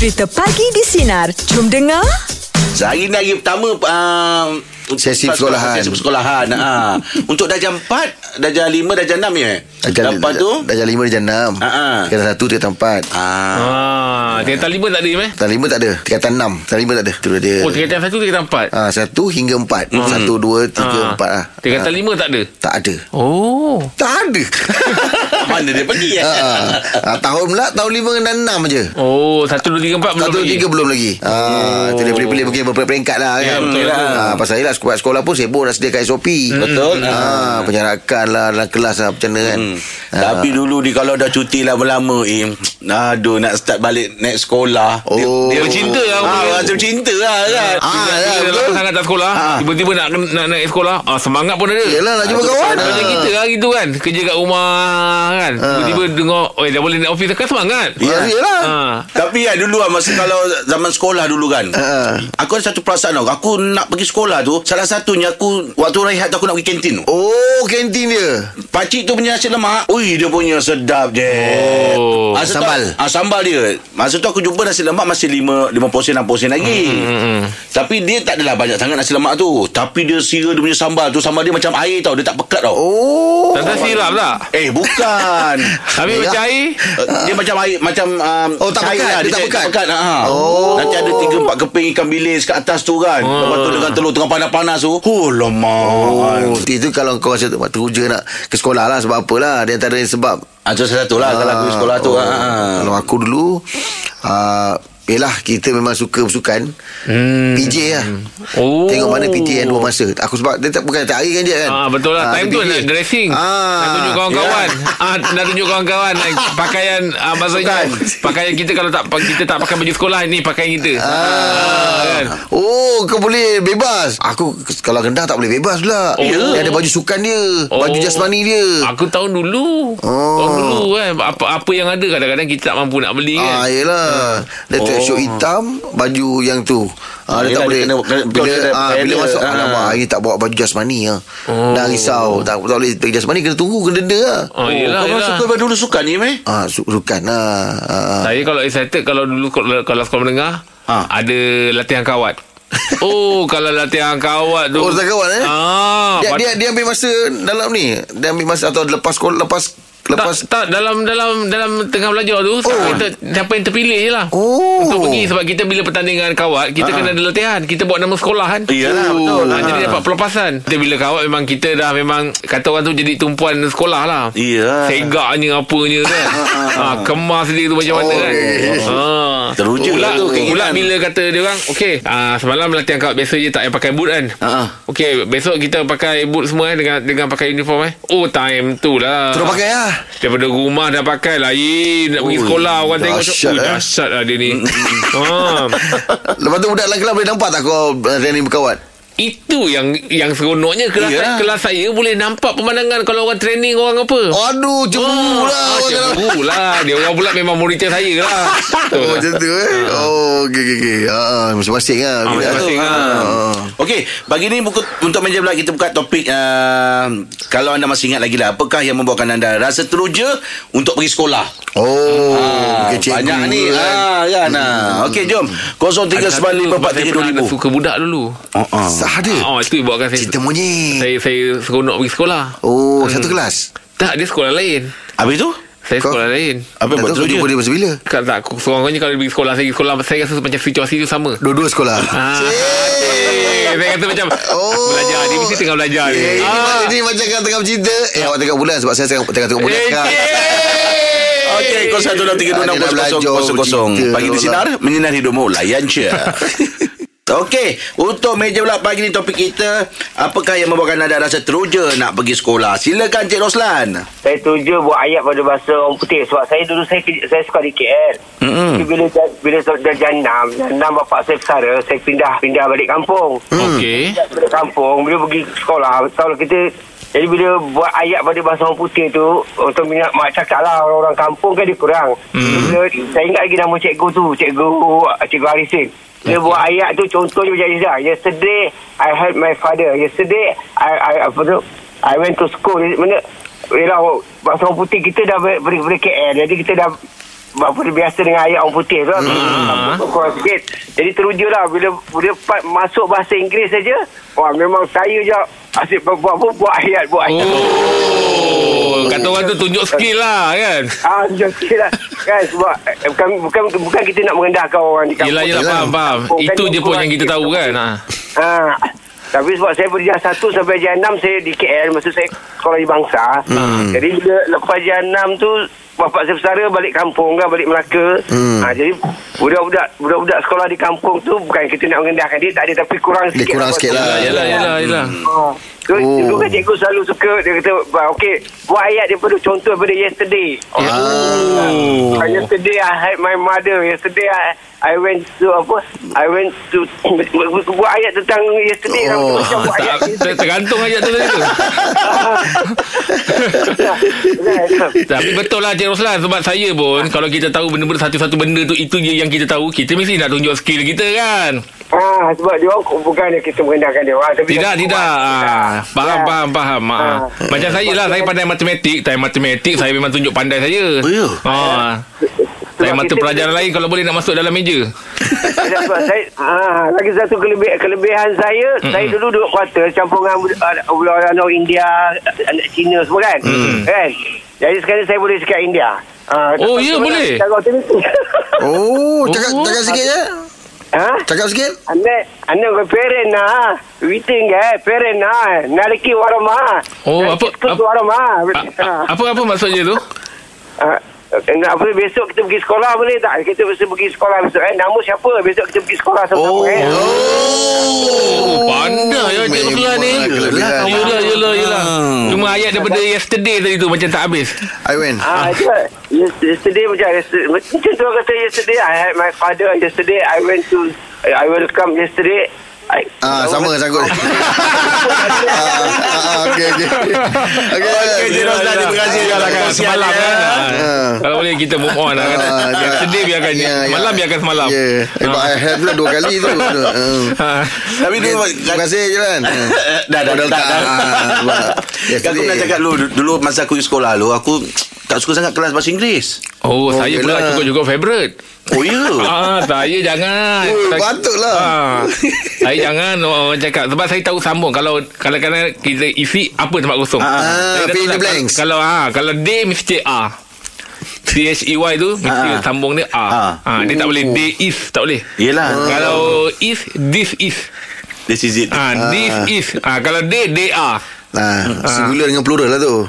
Cerita Pagi di Sinar. Jom dengar. Hari ni hari pertama uh, Sesi persekolahan. Sesi persekolahan ha. Untuk darjah 4 Darjah 5 Darjah 6 ya Darjah, Lepas tu Darjah lima, darjah enam Ah, ah. Tingkatan satu, tingkatan empat ah. Ah, tingkatan lima tak ada meh? Tingkatan lima tak ada Tingkatan enam Tingkatan lima tak ada Itu dia Oh, tingkatan satu, tingkatan empat. Ah, Satu hingga empat Hmm. Satu, dua, tiga, Ah. empat ah. Tingkatan Ah, lima tak ada. Tak ada Oh. Tak ada Mana dia pergi? Ya ah, ah, Tahun pula Tahun lima dan enam je. Oh, satu, dua, tiga, empat belum Satu lagi. tiga belum lagi. Ah, Itu dia pilih-pilih Mungkin berperingkat lah Ya, kan betul, betul. ah, Pasal yelah sekolah, sekolah pun sibuk Dah sediakan SOP Betul. ah, Penyarakan lah Dalam kelas lah Macam mana kan? Hmm. Tapi dulu ni Kalau dah cuti lama-lama eh, Aduh nak start balik Naik sekolah. Oh. dia, Bercinta lah, ah, mungkin. Macam cinta lah kan? Ah, Kita ya, betul. sangat tak sekolah Ah. Tiba-tiba nak, nak naik sekolah. Ah, Semangat pun ada. Yelah nak jumpa kawan. Macam kita lah gitu kan. Kerja kat rumah kan Ah. Tiba-tiba dengar Oh dah boleh naik office. Kan semangat. Ya. Ah, Yelah. Ah. Tapi ya dulu lah Masa kalau zaman sekolah dulu kan. Ah. Aku ada satu perasaan tau. Aku nak pergi sekolah tu Salah satunya aku Waktu rehat tu aku nak pergi kantin tu. Oh kantin dia? Pakcik tu punya nasi lemak. Ui dia punya sedap je. Oh. Masa tu- Sambal. ah, Sambal dia. Masa tu aku jumpa nasi lemak Masih 5 5 sen 6 sen lagi. Hmm. Tapi dia tak adalah banyak sangat nasi lemak tu. Tapi dia sira dia punya sambal tu. Sambal dia macam air tau. Dia tak pekat tau. Oh. Tak sirap tak? Eh bukan Tapi Ya. macam air Uh, dia macam air macam um, Oh, tak cair pekat, dia tak pekat. pekat ha. Oh. Nanti ada 3 4 keping ikan bilis kat atas tu kan. Oh. Lepas tu dengan telur tengah panas-panas tu. Oh lemah. Oh, itu kalau kau rasa teruja nak ke sekolah lah sebab apalah dia antara sebab Ah, salah satu lah kalau aku sekolah tu. oh, Ha. Kalau aku dulu uh, Yelah kita memang suka bersukan. Hmm. PJ lah. Oh. Tengok mana PT yang dua masa. Aku sebab Dia tak bukan tak hari kan dia kan? Ah betul lah. Ah, Time tu PJ. nak dressing. Ah, Nak tunjuk kawan-kawan. Ah, Nak tunjuk kawan-kawan. Ah, Pakaian ah, Maksudnya Pakaian kita kalau tak Kita tak pakai baju sekolah Ni pakaian kita. Ah, kan? Oh kau boleh bebas. Aku kalau rendah tak boleh bebas pula. Oh. Dia ada baju sukan dia Baju Oh. jasmani dia. Aku tahun dulu. Oh. Tahun dulu kan? Apa, apa yang ada Kadang-kadang kita tak mampu nak beli Ah, kan? yelah. Dia oh. Tracksuit hitam Baju yang tu ah, Dia Yelah, tak boleh dia kena- kena- Bila, kena- kena- bila masuk ah. Alamak hari tak bawa baju jasmani ah. Oh. Dah risau tak, tak boleh pergi jasmani Kena tunggu Kena denda lah Oh, yelah, kau masuk sekolah dulu suka ni meh? Ah, su- sukan lah ah. Saya kalau excited Kalau dulu Kalau, kalau sekolah menengah Ah. Ada latihan kawat Oh kalau latihan kawat tu Oh, tak kawan eh Ah, dia, dia, dia ambil masa dalam ni Dia ambil masa Atau lepas sekolah Lepas Lepas tak, tak dalam dalam dalam tengah belajar tu oh. kita, siapa yang terpilih je lah Oh. untuk pergi sebab kita bila pertandingan kawat kita kena ada latihan kita buat nama sekolah kan Iyalah, betul. ha, jadi dapat pelepasan kita bila kawat memang kita dah memang kata orang tu jadi tumpuan sekolah lah Iya. segaknya apanya kan ha, kemas dia tu macam mana Oh, kan eh. ha. Teruja pula, tu pula bila kata dia orang okey ah, semalam latihan kawat biasa je tak payah pakai boot kan Ha. Okey, besok kita pakai boot semua eh, dengan dengan pakai uniform eh. Oh, time tu lah. Terus pakai lah Daripada rumah dah pakai lain Nak pergi sekolah Orang tengok dahsyat, eh. Dahsyat lah dia ni ha. Lepas tu budak dalam kelas Boleh nampak tak kau uh, Training berkawat Itu yang Yang seronoknya Kelas, Iyalah. kelas saya Boleh nampak pemandangan Kalau orang training Orang apa Aduh Cemburu lah Ah, orang dalam- Cemburu lah Dia orang pula memang monitor saya lah Betul Oh macam tu eh Oh okey okey okey ah, Masing-masing lah Ah, masing-masing lah. Ah. Okey, pagi ni buku, untuk meja pula kita buka topik uh, kalau anda masih ingat lagi lah apakah yang membuatkan anda rasa teruja untuk pergi sekolah? Oh Ah, okay, cikgu banyak ni. kan. Ah, kan. Ah. Okey, jom. Ada satu sebab saya pernah ada 0395432000. suka budak dulu Oh, oh. Sah ada. Oh itu yang buatkan saya Cerita monyet. Saya, saya seronok pergi sekolah. Oh satu kelas? Tak dia sekolah lain. Habis tu? Saya Kau- sekolah lain. Apa Tak buat tahu kau dia masa bila Tak, tak Seorang-orangnya kalau dia pergi sekolah Saya pergi sekolah Saya rasa macam situasi tu sama. Dua-dua sekolah? Ah, saya kata macam Oh. Belajar Dia mesti tengah belajar ni. Eh, ini, ah. ini macam kau tengah bercerita Eh awak tengok bulan Sebab saya tengah, tengah tengok bulan Eh, sekarang. Okey, 0163260000. Pagi di sinar menyinar hidupmu. Layan je. Okey, untuk meja pula pagi ni topik kita, apakah yang membuatkan anda rasa teruja nak pergi sekolah? Silakan Cik Roslan. Saya tuju buat ayat pada bahasa orang putih sebab saya dulu saya saya suka di KL. Jadi Bila bila dah jenam, jenam bapak saya bersara, saya pindah pindah balik kampung. Okey Pindah balik kampung, bila pergi sekolah, lah kita jadi bila buat ayat pada bahasa orang putih tu, untuk minat mak cakap lah orang-orang kampung kan dia kurang. Hmm. Bila, saya ingat lagi nama cikgu tu, cikgu cikgu Harisin. Dia Okey. buat ayat tu contohnya macam Izzah. Yesterday, I had my father. Yesterday, I, I apa tu, I went to school. Mana, Yelah, bahasa orang putih kita dah ber, ber, ber KL. Jadi kita dah apa biasa dengan ayat orang putih tu. Hmm. Kurang sikit. Jadi teruja lah bila bila masuk bahasa Inggeris saja. Wah memang saya je asyik buat apa buat ayat buat ayat. Oh, kata orang tu tunjuk skill lah kan. Ah, just lah. Kan sebab eh, bukan bukan bukan kita nak merendahkan orang di kampung. Yelah, yelah, Yelah. faham, faham. Kampung kan Itu je pun yang kita tahu kan. Ha. Ha. Tapi sebab saya berjaya satu sampai jaya enam saya di KL masa saya sekolah di bangsa. Hmm. Jadi bila lepas jaya enam tu bapak saya bersara balik kampung kan balik Melaka. Hmm. Ha, jadi budak-budak budak-budak sekolah di kampung tu bukan kita nak merendahkan dia tak ada tapi kurang Dia sikit. kurang sikit lah. Yelah, yelah, yelah. Ha. So, Oh. oh. Dulu kan cikgu selalu suka Dia kata "Bah, Okay Buat ayat daripada Contoh daripada yesterday oh. Ah. Yesterday I had my mother Yesterday I I went to apa I went to Buat ayat tentang Yesterday Oh. Macam buat ayat Tak, ter- tergantung ayat tu tadi tu. Tapi betul lah Cik Roslan Sebab saya pun Kalau kita tahu benda-benda Satu-satu benda tu Itu je yang kita tahu Kita mesti nak tunjuk skill kita kan Ah, sebab dia orang bukannya kita merendahkan dia orang tapi Tidak, tidak ah, Faham, Ya. faham, faham ah. Ah. Macam saya lah Saya pandai matematik Time matematik Saya memang tunjuk pandai saya Oh, ya? ah. Saya mata kita- pelajaran lain Kalau boleh nak masuk dalam meja. Sebab saya ah, lagi satu kelebih, kelebihan saya mm saya dulu duduk kuarter campuran orang orang India anak Cina semua kan? Hmm. kan? Jadi sekarang saya boleh cakap India. Ah, Oh, ya, boleh? Oh, cakap Oh. cakap sikit je. ha? Cakap sikit. anda anda ke parent nah witing eh parent nah naliki warama Oh, apa- tu apa- warama Ah, ah, Apa apa maksudnya tu? Ah, nak apa besok kita pergi sekolah boleh tak kita mesti pergi sekolah besok eh nama siapa besok kita pergi sekolah sama-sama Oh. eh Oh, pandai ya Cik Roslan ni. Yelah, yelah, yelah. Cuma ayat daripada yesterday tadi tu macam tak habis. I win. Ah, itu yes- yesterday macam yesterday, macam tu kata yesterday I had my father yesterday I went to I welcome yesterday I, Ah, sama sangkut. ah, ah, okey okey. Okey. Okey, Cik Roslan, terima kasih Yalah kan Kongsian semalam dia. kan. Ah. Kalau boleh kita move on lah kan. Ah, Yesterday biarkan ya, ya. semalam biarkan semalam. Ya. Eh, but I have pula dua kali tu. Ah. Ah. Tapi dulu Terima kasih je kan. dah dah dah. Kan aku nak cakap dulu Dulu masa aku sekolah dulu Aku tak suka sangat kelas bahasa Inggeris Oh, saya pula yelah. cukup juga favourite. Oh ya Ah, saya jangan. Oh, patutlah. Ah, saya jangan orang cakap sebab saya tahu sambung kalau kalau kadang kita isi apa tempat kosong. Ah, Saya dah fill the blanks. Kalau ah kalau D mesti A. C H E Y tu mesti Ah. sambung dia A. Ah. Ah, dia tak boleh D is tak boleh. Yelah Kalau is this is. This is it Ah, this is. Ah, kalau D D A. Nah, singular dengan plural lah tu.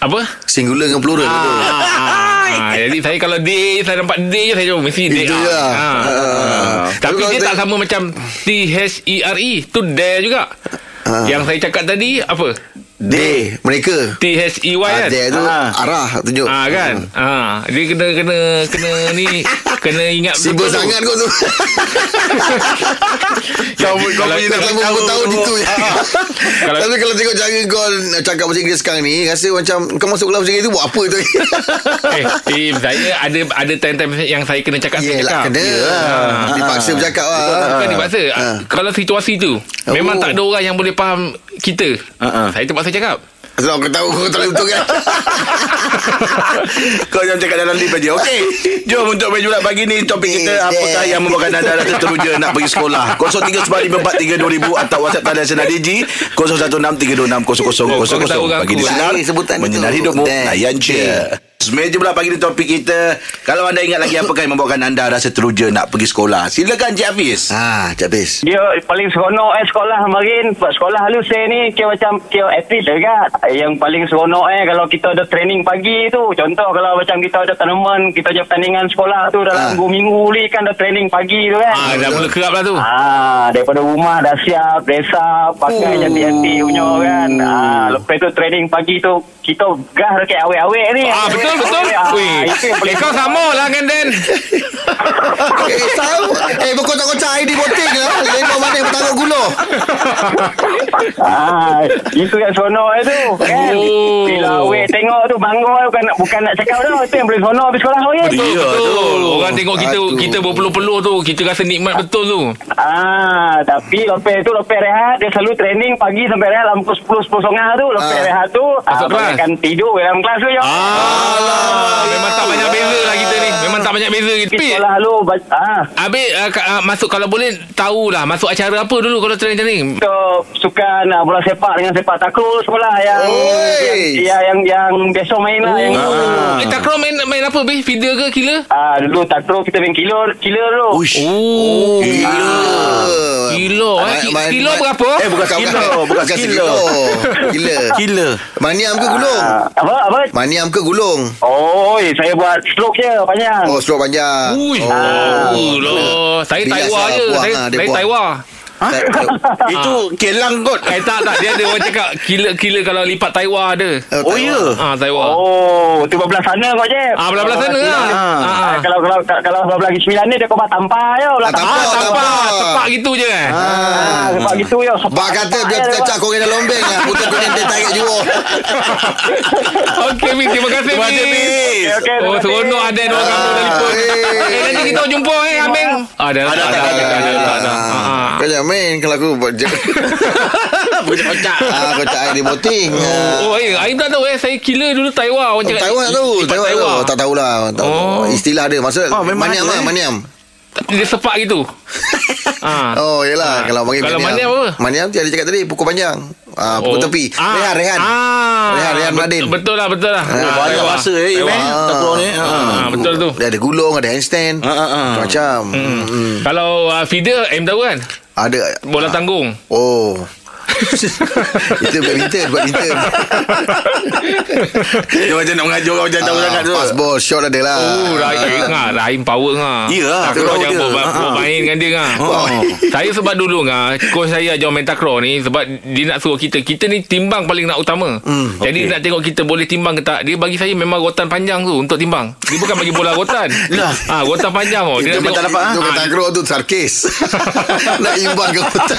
Apa? Singular dengan plural lah tu. Ah, ah, jadi saya kalau D saya nampak D je saya jawab mesti D Itu A. je lah. Ah. Ah. Tapi dia tak sama macam T H E R E tu there juga. Ah. Yang saya cakap tadi apa? D. Mereka. T H E Y Ah, kan? there tu Ah. arah tunjuk. Ah kan? Ah, dia kena kena kena ni kena ingat Sibuk betul sangat kau tu. Kau kau Kalau- punya Dah lama kau tahu itu je. Kalau- Tapi kalau tengok cara kau nak cakap bahasa Inggeris sekarang ni, rasa macam kau masuk kelas bahasa Inggeris tu buat apa tu? eh, Im, saya ada ada time-time yang saya kena cakap saya Yelah, cakap. kena. Ah. Dipaksa bercakap lah. Bukan dipaksa. Kalau situasi tu Memang Oh. tak ada orang yang boleh faham kita ah. Saya terpaksa cakap Sebab kau tahu kau tak betul kan? Kau jangan cakap dalam lift aja Okey Jom untuk meja bulat pagi ni Topik kita Eh, Apakah eh. yang membuatkan anda rasa teruja Nak pergi sekolah 0395432000 Atau WhatsApp talian Sinar Digi 0163260000 kau tahu kan Pagi di aku. Sinar itu. Menyinar hidupmu. Layan je Meja bulat pagi ni topik kita Kalau anda ingat lagi Apakah yang membuatkan anda Rasa teruja nak pergi sekolah Silakan Cik Hafiz Ah, Cik Habis. Dia paling seronok eh sekolah kemarin Sebab sekolah halus saya ni Kira macam Kira atlet dekat Yang paling seronok eh Kalau kita ada training pagi tu Contoh kalau macam kita ada tournament Kita ada pertandingan sekolah tu Ah. Dalam dua minggu ni kan ada training pagi tu kan Ah, dah mula kerap lah tu Ah, daripada rumah dah siap, dress up, pakai Oh. jati-jati punya kan. Ah, lepas tu training pagi tu kita gah dekat awet-awet ni. Ah betul betul. Ah, Weh, itu yang eh, kau sama lah kan Dan. Eh, tahu. Eh, berkocak-kocak air di boting lah. Lembab mana yang bertaruh gula. Ah, itu yang seronok eh, tu. Kan? Oh. Bila awet tengok tu bangga bukan nak bukan nak cakap dah. Itu yang paling seronok habis sekolah. Betul, Ya, betul. tu. Orang tengok kita Aduh. kita berpeluh-peluh tu, kita rasa nikmat betul tu. Ah, tapi lepas tu lepas rehat dia selalu training pagi sampai rehat dalam pukul 10 10 setengah tu. Lepas Ah. rehat tu ah, akan tidur dalam kelas tu je. Ah, Ah, memang tak banyak beza lah kita ni. Memang tak banyak beza. Tapi sekolah lu ba- ah, Habis uh, ka- uh, masuk kalau boleh tahulah masuk acara apa dulu kalau training training. Kita sukan uh, bola sepak dengan sepak takraw sekolah yang Oi. yang, yang yang biasa main lah yang Eh takraw main main apa be? Feeder ke killer? Ah dulu takraw kita main kilo kilo dulu. Uish. Oh, Gila. Kilo eh. Kilo berapa? Eh, bukan kilo. Bukan kilo. Gila. Gila. Maniam ke gulung? Ah, apa apa? Maniam ke gulung? Oh, saya buat stroke je panjang. Oh, stroke panjang. Ui. Oh. Oh, loh. Saya Taiwan je. buang Saya, lah, dia saya. Taiwan. Tak- Itu kelang kot. Eh tak tak dia ada orang cakap killer-killer kalau lipat Taiwan ada. Oh, ya? Ah Taiwan. Oh, tu belah sana kau je. Ah belah-belah sana lah. Ah, ah. Kalau kalau kalau belah lagi sembilan ni dia kau buat tampar je. Belah Ah, tampar. Ah, tampar. tepak gitu je eh. Ah, sebab gitu je. Bak kata biar cecak korang dalam lombeng lah. Putar kuning dia tarik jua. Okey, Mi. Terima kasih, Terima kasih, Mi. Okey, terima Oh, seronok ada orang kampung telefon. eh. Eh, nanti kita jumpa eh, Ameng. Ada, ada, ada, ada. Ah. Kau jangan main kalau aku buat je. Kocak-kocak. Ah, kocak air di boting. Oh, eh, Aim tak tahu eh. Saya killer dulu Taiwan. Orang cakap. Taiwan tak tahu. Taiwan tahu. Tak tahulah. Tak tahu. Oh. Istilah dia. Maksud Oh, maniam ada, lah. eh. Maniam. Dia sepak gitu. ah. Oh, yelah. Kalau panggil Kalau maniam apa? Maniam dia ada cakap tadi. Pukul panjang. Ah, pukul Oh. tepi. Ah. Rehan, rehan. Ah. Rehan, Rehan Bet- Madin. Betul lah, betul lah. Ah, Banyak Taiwan. masa eh. Iman. Ni. Ah. Ah, betul tu. Dia ada gulung, ada handstand. Ah, ah, ah. Macam. Hmm. Kalau uh, feeder, M tahu kan? Ada. Bola ah. tanggung. Oh. Itu badminton, badminton. Dia macam nak mengajar orang macam tahu Ah, sangat tu. Pass ball, shot ada lah. Oh, Rahim ngah, Rahim power ngah. Ya lah, Takraw takraw jangan buat, main dengan dia ngah. Oh. Saya sebab dulu ngah, coach saya ajar main takraw ni sebab dia nak suruh kita, kita ni timbang paling nak utama. Jadi okey. nak tengok kita boleh timbang ke tak. Dia bagi saya memang rotan panjang tu untuk timbang. Dia bukan bagi bola rotan. Lah. Ah, rotan panjang oh. Dia Itu nak tengok- dapat, ah? Itu kata agro tu sarkis. Nak imbang ke hutan.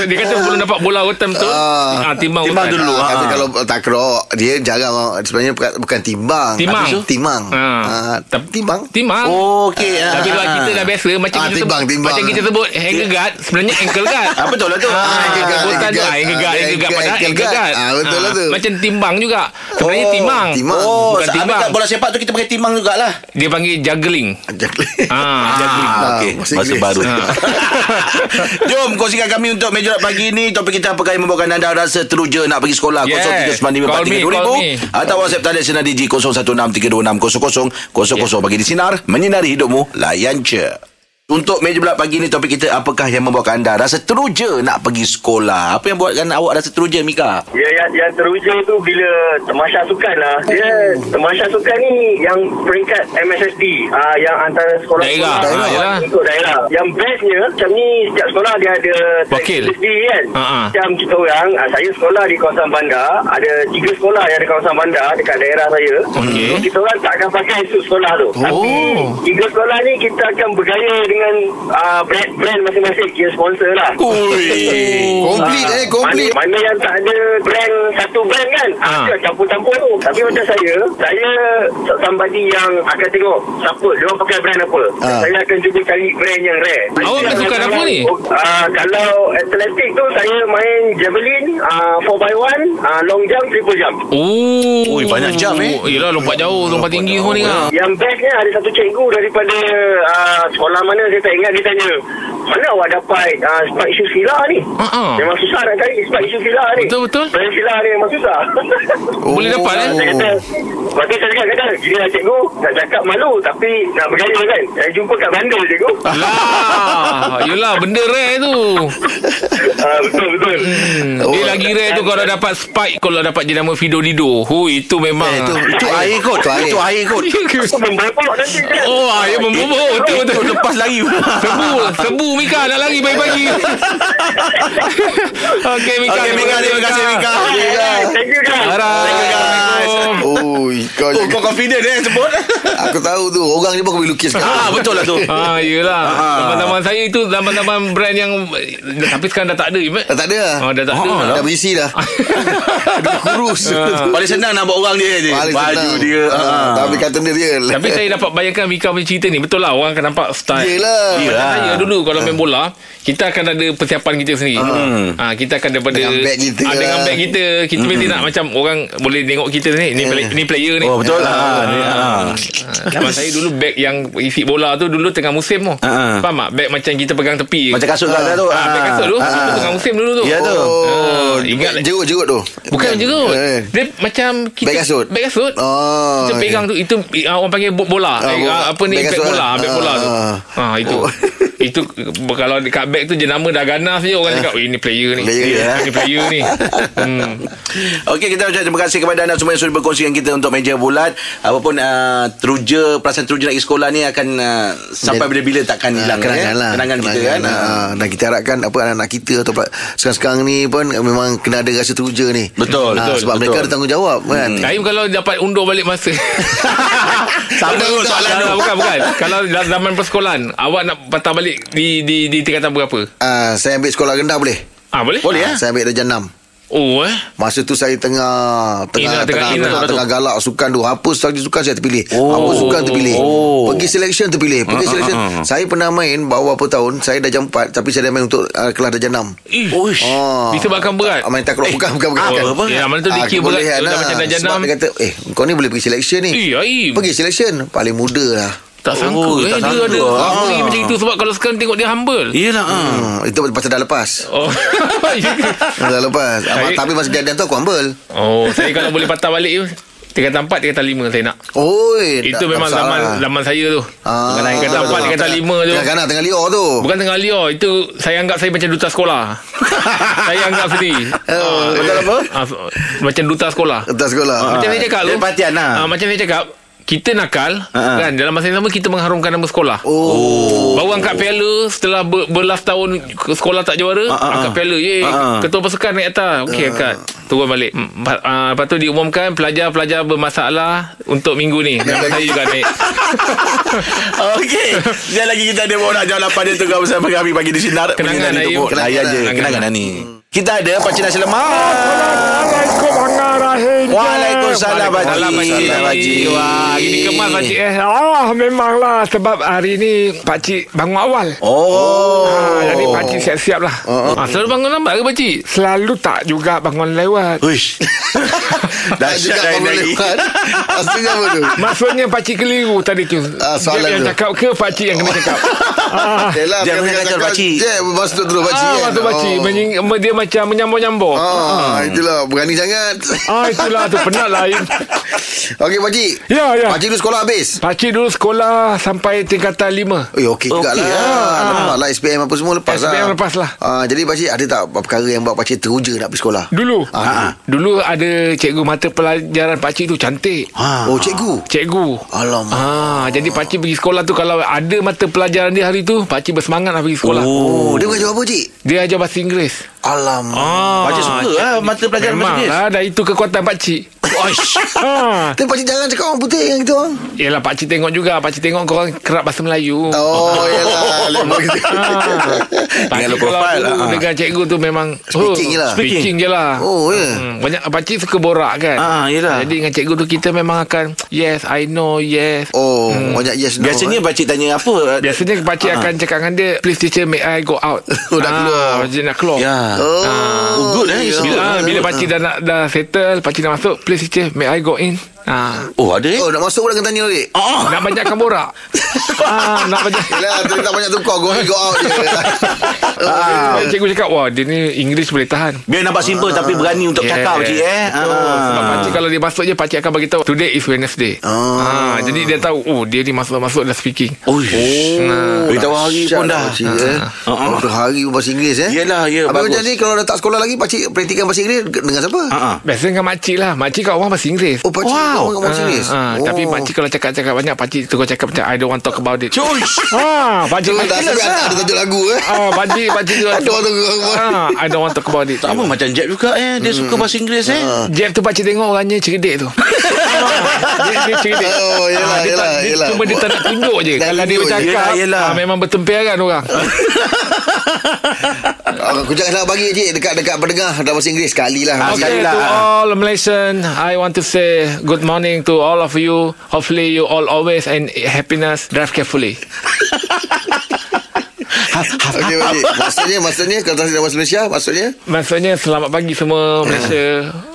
Dia kata belum dapat bola rotan betul. Ah. Ah, timbang, Timbang rotan. dulu. Ah, Kata kalau takraw dia jarang sebenarnya bukan, bukan timbang. Timbang. Tu Timbang. Ah. Ah, Tapi- timbang. Timbang. Oh, okey. ah, Tapi ah, kita ah. dah biasa macam Ah, kita timbang, sebut, timbang. macam kita sebut ankle guard sebenarnya ankle guard. Ah, betul lah tu. Ah, ankle guard, ankle tu guard. ankle guard, ankle guard ankle padahal guard. ankle guard. Ah, betul lah tu. Macam timbang juga. Sebenarnya Oh, timbang. timbang. Oh, Bukan timbang. bola sepak tu kita pakai timbang jugalah. Dia panggil juggling. Ah, juggling. Okey, bahasa bahasa Inggeris. baru. Jom kongsikan kami untuk meja pagi ni topik kita apakah yang membuatkan anda rasa teruja nak pergi sekolah Yeah. Call call 0395432000 me. atau WhatsApp talian sinar DJ 0163260000 bagi di sinar menyinari hidupmu layan je. Untuk meja bulat pagi ni topik kita apakah yang membuatkan anda rasa teruja nak pergi sekolah? Apa yang buatkan awak rasa teruja Mika? Ya, yang, yang teruja tu bila temasya sukan lah. Dia temasya sukan ni yang peringkat MSSD. Uh, yang antara sekolah Daerah. sekolah Ah, yalah. untuk daerah. Yang bestnya macam ni setiap sekolah dia ada Wakil. MSSD kan. Ah, ah. Macam kita orang, uh, saya sekolah di kawasan bandar. Ada tiga sekolah yang ada kawasan bandar dekat daerah saya. Okey. So, kita orang tak akan pakai suit sekolah tu. Tapi tiga sekolah ni kita akan bergaya dengan uh, brand, brand masing-masing. Kira sponsor lah. Ui. Komplit eh, komplit. Mana, mana yang tak ada brand satu brand kan Ha. ha. campur-campur tu tapi macam saya saya somebody yang akan tengok siapa dia pakai brand apa Ha. saya akan cuba cari brand yang rare Awak main sukan apa ni? Uh, kalau atletik tu saya main javelin uh, 4x1 uh, long jump triple jump Oh. Ui, banyak jam, eh. Yelah lompat jauh, lompat tinggi semua ni ah. yang bestnya ada satu cikgu daripada uh, sekolah mana saya tak ingat dia tanya mana awak dapat uh, spike shoe sila ni ah. Memang susah nak cari spike shoe sila ni Betul, betul. Brand sila ni memang susah Boleh dapat eh. Saya kata Lepas tu saya cakap kata Gini lah cikgu Nak cakap malu Tapi nak bergaya kan Saya jumpa kat bandar cikgu Lah, yelah benda rare tu. Ah, Betul betul Hmm. Oh. Dia lagi rare tu kalau dapat spike kalau dapat jenama Fido Dido. Hu itu memang. Eh, itu Itu air kot. Itu air. Itu air kot. Aku membobok nanti kan Oh, air membobok betul betul. Itu lepas lagi. Sebu, sebu Mika nak lari pagi-pagi. Okey Mika. Okey, Mika, terima kasih, Mika. Thank you guys Assalamualaikum. Oi, kau Oh, kau confident eh sebut? Aku tahu tu Orang ni pun kau boleh lukis kan Ah, betul lah tu. Ah, yelah. Zaman-zaman saya itu zaman-zaman brand yang tapi sekarang dah tak ada. Dah tak ada lah Oh, dah tak ada. Ah, Dah berisi dah Dah kurus Paling senang nak buat orang dia je. Paling Baju senang. dia. Ah, ah. Tapi kata dia real Tapi saya dapat bayangkan Mika punya cerita ni Betul lah Orang akan nampak style Macam Yelah. saya dulu Kalau main bola kita akan ada persiapan kita sendiri. Ha, kita akan daripada Dengan beg kita. Ah, dengan beg kita kita mesti nak macam orang boleh tengok kita ni ni, play, ni player ni. Oh betul lah Ah, Ni, ah. Ah, Zaman saya dulu beg yang isi bola tu dulu tengah musim tu. Ah. Faham tak? Beg macam kita pegang tepi. Macam kasut kat atas tu Ah, beg kasut tu. Ah. Itu tengah musim dulu tu. Ya tu Oh, ingat Jerut-jerut tu Bukan jerut. Eh. Dia macam kita Beg kasut? Beg kasut. Oh Kita pegang tu itu orang panggil bo- bola. Eh, bo- apa ni kasut bola, lah. beg bola tu. Ah. Itu. itu kalau dekat beg tu jenama dah ganas je orang cakap, "Oh, ini player ni." Player, ya. Ini player ni. Hmm. Okey kita ucapkan terima kasih kepada anda semua yang sudah berkongsi dengan kita untuk meja bulat apapun uh, teruja perasaan teruja nak pergi sekolah ni akan uh, sampai bila-bila takkan Ah, hilang kenangan ya? lah kenangan kita kan. Ah, Dan kita harapkan Apa anak-anak kita Atau sekarang-sekarang ni pun Memang kena ada rasa teruja ni Betul, Ah, betul, Sebab betul. mereka ada tanggungjawab kan Naim kalau dapat undur balik masa Sama soalan tu. Bukan bukan Kalau zaman persekolahan Awak nak patah balik Di di di tingkatan berapa? Ah, Saya ambil sekolah rendah boleh Ah boleh? Boleh Ah, ya Saya ambil darjah 6 Oh eh Masa tu saya tengah Ina, tengah tengah tengah, ina, tengah, tengah galak sukan tu. Apa strategi sukan saya terpilih. Oh. Apa sukan terpilih. Oh. Pergi selection terpilih. Pergi Ah, selection. ah, ah. Saya pernah main bawa berapa tahun. Saya darjah 4 tapi saya dah main untuk uh, kelas darjah 6. Ih, Uish. Oh. Disebabkan berat Ah, main takraw bukan bukan bukan. apa, bukan. apa? Ya, mana tu Ah, dikir berat tu dah lah. macam darjah Sebab 6. dia kata, eh kau ni boleh pergi selection ni. Eh, Aim. Pergi selection paling muda lah. Tak sangka Oh, eh tak dia sangka. ada Ah. ah. macam itu sebab kalau sekarang tengok dia humble. Iyalah ah. Hmm, itu pasal dah lepas. Oh. Ya dah lepas. Ah, Saya- tapi masa kejadian tu aku humble. oh, saya kalau boleh patah balik tu Tingkatan 4, tingkatan 5 saya nak. Oi, Itu tak- memang zaman zaman saya tu. Ah, tingkatan 4, tingkatan 5 tu. Tengah kanak tengah liar tu. Bukan tengah liar Itu saya anggap saya macam duta sekolah Saya anggap sendiri Oh, Ah, betul apa? ah, Macam duta sekolah Atas sekolah. Macam saya cakap tu Dia perhatian lah. ah, Macam saya cakap Kita nakal Ah. kan Dalam masa yang sama Kita mengharumkan nama sekolah Oh. Baru angkat piala Setelah ber, berlas tahun Sekolah tak juara ah, Angkat piala Ye, ah. Ketua pasukan naik atas Okey angkat Turun balik ah, Lepas tu diumumkan Pelajar-pelajar bermasalah Untuk minggu ni Nama saya juga naik Okey. Sekali lagi kita ada borak jam 8 dia tengah bersama kami pagi di sinar. Kenangan, tubuh. Layan je Kenangan. kenangan ni. Kita ada Pakcik Nasi Lemak. Assalamualaikum Pakcik. Waalaikumsalam, Pakcik. Pakcik. Wah, hari ni kemas, Pakcik, eh. Ah, memanglah sebab hari ni Pakcik bangun awal. Oh. Ah, jadi Pakcik siap-siap lah. Ah, selalu bangun lambat ke pakcik? Selalu tak juga bangun lewat. Uish. Dahsyat juga dah bangun lagi. lewat. Maksudnya apa tu? Maksudnya Pakcik keliru tadi tu. Ah, soalan Jeb yang cakap ke Pakcik yang kena cakap? ah, Yelah, Jangan biar kacau pakcik. Jeb, masuk terus pakcik ah kan. waktu Pakcik. Oh. Menying, dia macam menyambung-nyambung. Ah, itulah berani sangat. Ah, itulah tu penat lah. Im. Okey pakcik. Ya, ya. Pakcik dulu sekolah habis. Pakcik dulu sekolah sampai tingkatan lima. Eh okey juga Okey, lah. ah. Lepas lah SPM apa semua lepas lah. SPM lepas lah. Ah, jadi pakcik ada tak perkara yang buat pakcik teruja nak pergi sekolah? Dulu. Ah. Dulu ada cikgu mata pelajaran pakcik tu cantik. Ha. Oh cikgu. Cikgu. Alamak. Ah, jadi pakcik pergi sekolah tu kalau ada mata pelajaran dia hari tu, pakcik bersemangat nak pergi sekolah. Oh, dia mengajar apa cik? Dia ajar bahasa Inggeris. Alamak. Ah, Pakcik suka lah mata pelajaran Memang bahasa Inggeris. lah, dah itu kekuatan pakcik. Oish. ah. Tapi pakcik jangan cakap orang putih yang gitu orang. Yelah pakcik tengok juga, pakcik tengok korang kerap bahasa Melayu. Oh, yelah. Lemah gitu. Ah. Dengan Pakcik profile dulu lah. dengan cikgu tu memang Speaking je lah. Speaking je lah Oh, ya. Hmm, banyak pakcik suka borak kan. Ah, yelah. Jadi dengan cikgu tu kita memang akan yes, I know, yes. Oh, banyak yes no. Biasanya pakcik tanya apa? Biasanya pakcik akan cakap dengan dia, please teacher, may I go out. Oh, dah keluar. Dia nak keluar. Ya. Oh, Oh, good eh. It's Bila, ah, bila pakcik dah dah settle, pakcik dah masuk, please teacher, may I go in? Ah. Oh, ada eh? Oh, nak masuk pula kena tanya balik. Oh. Nak banyakkan borak. ah, nak banyak. Yelah, dia tak banyak tukar. Go in, go out je. Ah. Cikgu cakap, wah dia ni English boleh tahan. Biar nampak simple tapi berani untuk Yeah. cakap pakcik eh. Betul. Sebab pakcik kalau dia masuk je Pakcik akan bagi tahu Today is Wednesday Oh. ah, Jadi dia tahu Oh dia ni masuk-masuk dah speaking Oh. Beritahu hari pun dah. Pakcik, eh. Ah, ah. Waktu hari pun bahasa Inggeris eh. Yelah, ya, Habis macam ni kalau dah tak sekolah lagi pakcik praktikan bahasa Inggeris dengan siapa? Ha ah. Biasa dengan makcik lah Makcik kat orang bahasa Inggeris Oh, pakcik Wow. Orang bahasa Inggeris. Ah, ah, oh. Tapi makcik kalau cakap-cakap banyak Pakcik terus cakap macam I don't want talk about it Cuish. Ah, pakcik makcik sampai ada tajuk lagu eh. Ah, pakcik pakcik tu Ada orang tu ah, I don't want talk about it Sama macam Jeb juga eh. Dia suka bahasa Inggeris eh. Jeb tu pakcik tengok orangnya cerdik tu Ah, dia, dia cerdik Oh, yelah, Ah, dia, tak- yelah, dia yelah. Cuma dia tak nak tunjuk je Tak Kalau dia bercakap Yelah, yelah. ah, Memang bertempiaran orang Aku jangan nak bagi cik dekat-dekat pendengar dalam bahasa Inggeris sekali lah. Ah, Okay, sekali lah. to all Malaysian, I want to say good morning to all of you. Hopefully, you all always and happiness. Drive carefully. Okey, Pakcik. Maksudnya, maksudnya kalau tahniah bahasa Malaysia, maksudnya Maksudnya selamat pagi semua Malaysia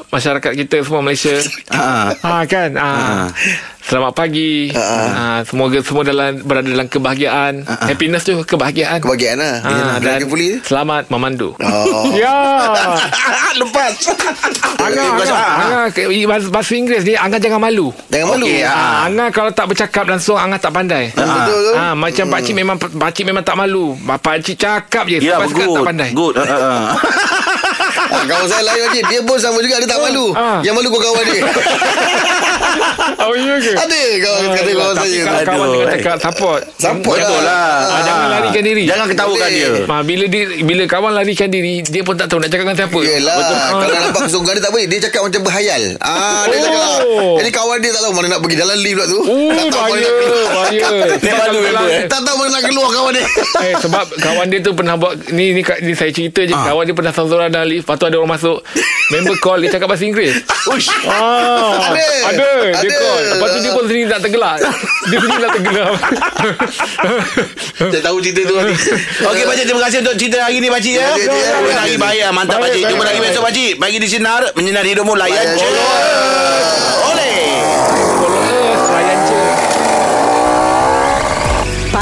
Masyarakat kita semua Malaysia Ah. Ha kan ha. Selamat pagi ha. Semoga semua dalam berada dalam kebahagiaan Happiness tu kebahagiaan kebahagiaan lah. ha, Dan pulih? selamat memandu Oh. Ya Lepas. Angah, Angah, bahasa, bahasa Inggeris ni Angah jangan malu Jangan malu. Okey, ah. Ah, Angah kalau tak bercakap langsung Angah tak pandai Betul tu. Ah, macam pak cik memang pak cik memang tak malu. Pak cik cakap je Ya, sampai sekarang good. tak pandai. Good. Ah, kawan saya lain Pakcik. Dia pun sama juga. Dia tak malu. Ah. Yang malu kau kawan dia. Oh ya ke? Ada kawan kata kawan Tapi saya. kalau kawan dengan cakap support. Support Betul lah. Ah, jangan larikan diri. Jangan ketawakan dia. Ah, bila dia bila kawan larikan diri, dia pun tak tahu nak cakap dengan siapa. Yelah Betul. Kalau nampak kesungguhan dia tak boleh Dia cakap macam berhayal ah, Dia Oh. cakap Jadi kawan dia tak tahu Mana nak pergi Dalam lift pula tu Oh, Tak tahu mana bahaya, bahaya. Dia malu? Tak tahu mana nak keluar kawan dia Eh sebab kawan dia tu pernah buat ni ni, ni saya cerita je kawan dia pernah sorang dalam lift lepas tu ada orang masuk member call dia cakap bahasa Inggeris. Uish. Ah, Ada. Ada. Dia Ada. call. Lepas tu dia pun sendiri nak tergelak. dia sendiri nak tergelak. Saya tahu cerita tu Okey Pakcik Terima kasih untuk cerita hari ni Pakcik ya. Terima lagi baik ah. Mantap Pakcik Jumpa lagi besok Pakcik Pagi di Sinar Menyinari hidupmu Layan Layan je je. Oleh Followers layan je.